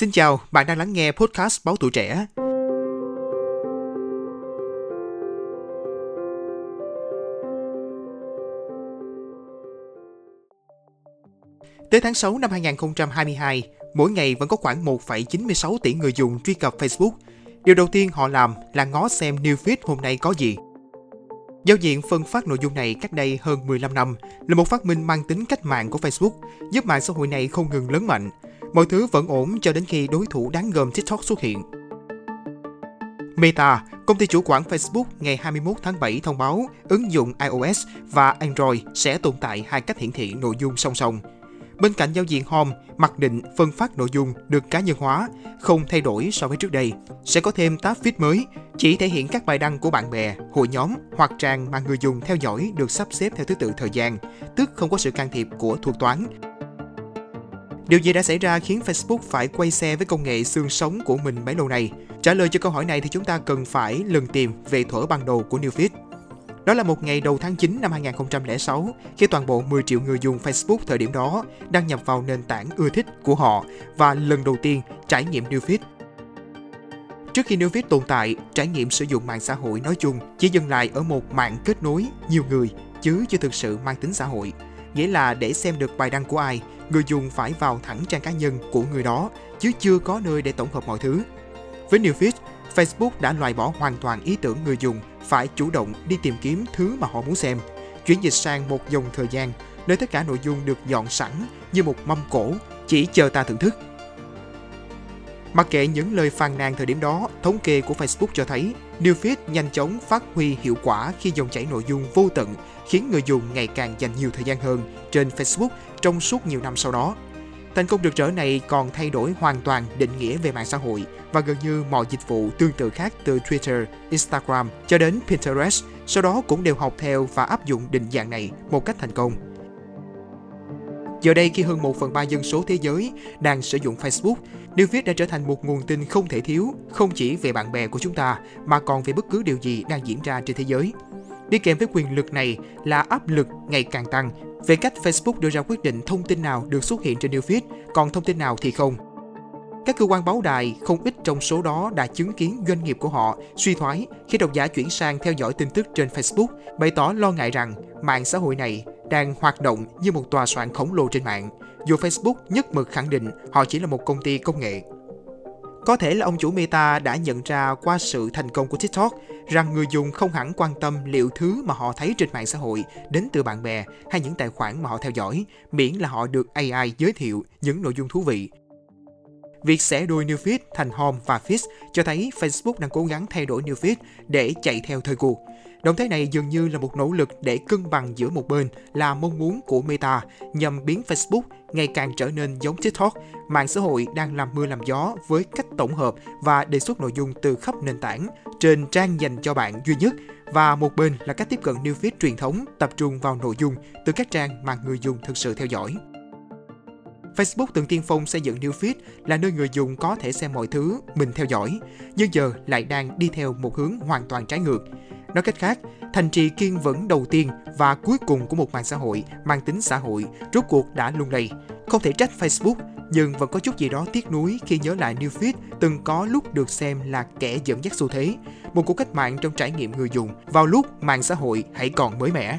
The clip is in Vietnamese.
Xin chào, bạn đang lắng nghe podcast Báo Tuổi Trẻ. Tới tháng 6 năm 2022, mỗi ngày vẫn có khoảng 1,96 tỷ người dùng truy cập Facebook. Điều đầu tiên họ làm là ngó xem new feed hôm nay có gì. Giao diện phân phát nội dung này cách đây hơn 15 năm là một phát minh mang tính cách mạng của Facebook, giúp mạng xã hội này không ngừng lớn mạnh. Mọi thứ vẫn ổn cho đến khi đối thủ đáng gờm TikTok xuất hiện. Meta, công ty chủ quản Facebook ngày 21 tháng 7 thông báo ứng dụng iOS và Android sẽ tồn tại hai cách hiển thị nội dung song song. Bên cạnh giao diện Home, mặc định phân phát nội dung được cá nhân hóa, không thay đổi so với trước đây. Sẽ có thêm tab feed mới, chỉ thể hiện các bài đăng của bạn bè, hội nhóm hoặc trang mà người dùng theo dõi được sắp xếp theo thứ tự thời gian, tức không có sự can thiệp của thuật toán. Điều gì đã xảy ra khiến Facebook phải quay xe với công nghệ xương sống của mình bấy lâu nay? Trả lời cho câu hỏi này thì chúng ta cần phải lần tìm về thuở ban đầu của Newfeed. Đó là một ngày đầu tháng 9 năm 2006, khi toàn bộ 10 triệu người dùng Facebook thời điểm đó đăng nhập vào nền tảng ưa thích của họ và lần đầu tiên trải nghiệm Newfeed. Trước khi Newfit tồn tại, trải nghiệm sử dụng mạng xã hội nói chung chỉ dừng lại ở một mạng kết nối nhiều người chứ chưa thực sự mang tính xã hội. Nghĩa là để xem được bài đăng của ai, người dùng phải vào thẳng trang cá nhân của người đó, chứ chưa có nơi để tổng hợp mọi thứ. Với Newfeed, Facebook đã loại bỏ hoàn toàn ý tưởng người dùng phải chủ động đi tìm kiếm thứ mà họ muốn xem, chuyển dịch sang một dòng thời gian nơi tất cả nội dung được dọn sẵn như một mâm cổ, chỉ chờ ta thưởng thức. Mặc kệ những lời phàn nàn thời điểm đó, thống kê của Facebook cho thấy Newsfeed nhanh chóng phát huy hiệu quả khi dòng chảy nội dung vô tận khiến người dùng ngày càng dành nhiều thời gian hơn trên Facebook trong suốt nhiều năm sau đó. Thành công rực rỡ này còn thay đổi hoàn toàn định nghĩa về mạng xã hội và gần như mọi dịch vụ tương tự khác từ Twitter, Instagram cho đến Pinterest, sau đó cũng đều học theo và áp dụng định dạng này một cách thành công. Giờ đây khi hơn 1 phần 3 dân số thế giới đang sử dụng Facebook, Newsfeed đã trở thành một nguồn tin không thể thiếu, không chỉ về bạn bè của chúng ta, mà còn về bất cứ điều gì đang diễn ra trên thế giới. Đi kèm với quyền lực này là áp lực ngày càng tăng về cách Facebook đưa ra quyết định thông tin nào được xuất hiện trên Newsfeed, còn thông tin nào thì không. Các cơ quan báo đài, không ít trong số đó đã chứng kiến doanh nghiệp của họ suy thoái khi độc giả chuyển sang theo dõi tin tức trên Facebook, bày tỏ lo ngại rằng mạng xã hội này đang hoạt động như một tòa soạn khổng lồ trên mạng, dù Facebook nhất mực khẳng định họ chỉ là một công ty công nghệ. Có thể là ông chủ Meta đã nhận ra qua sự thành công của TikTok rằng người dùng không hẳn quan tâm liệu thứ mà họ thấy trên mạng xã hội đến từ bạn bè hay những tài khoản mà họ theo dõi, miễn là họ được AI giới thiệu những nội dung thú vị. Việc xẻ đuôi Newsfeed thành Home và Feed cho thấy Facebook đang cố gắng thay đổi Newsfeed để chạy theo thời cuộc. Động thái này dường như là một nỗ lực để cân bằng giữa một bên là mong muốn của Meta nhằm biến Facebook ngày càng trở nên giống TikTok, mạng xã hội đang làm mưa làm gió với cách tổng hợp và đề xuất nội dung từ khắp nền tảng trên trang dành cho bạn duy nhất và một bên là cách tiếp cận newsfeed truyền thống tập trung vào nội dung từ các trang mà người dùng thực sự theo dõi. Facebook từng tiên phong xây dựng newsfeed là nơi người dùng có thể xem mọi thứ mình theo dõi, nhưng giờ lại đang đi theo một hướng hoàn toàn trái ngược. Nói cách khác, thành trì kiên vững đầu tiên và cuối cùng của một mạng xã hội mang tính xã hội rốt cuộc đã lung lay. Không thể trách Facebook, nhưng vẫn có chút gì đó tiếc nuối khi nhớ lại Newsfeed từng có lúc được xem là kẻ dẫn dắt xu thế, một cuộc cách mạng trong trải nghiệm người dùng vào lúc mạng xã hội hãy còn mới mẻ.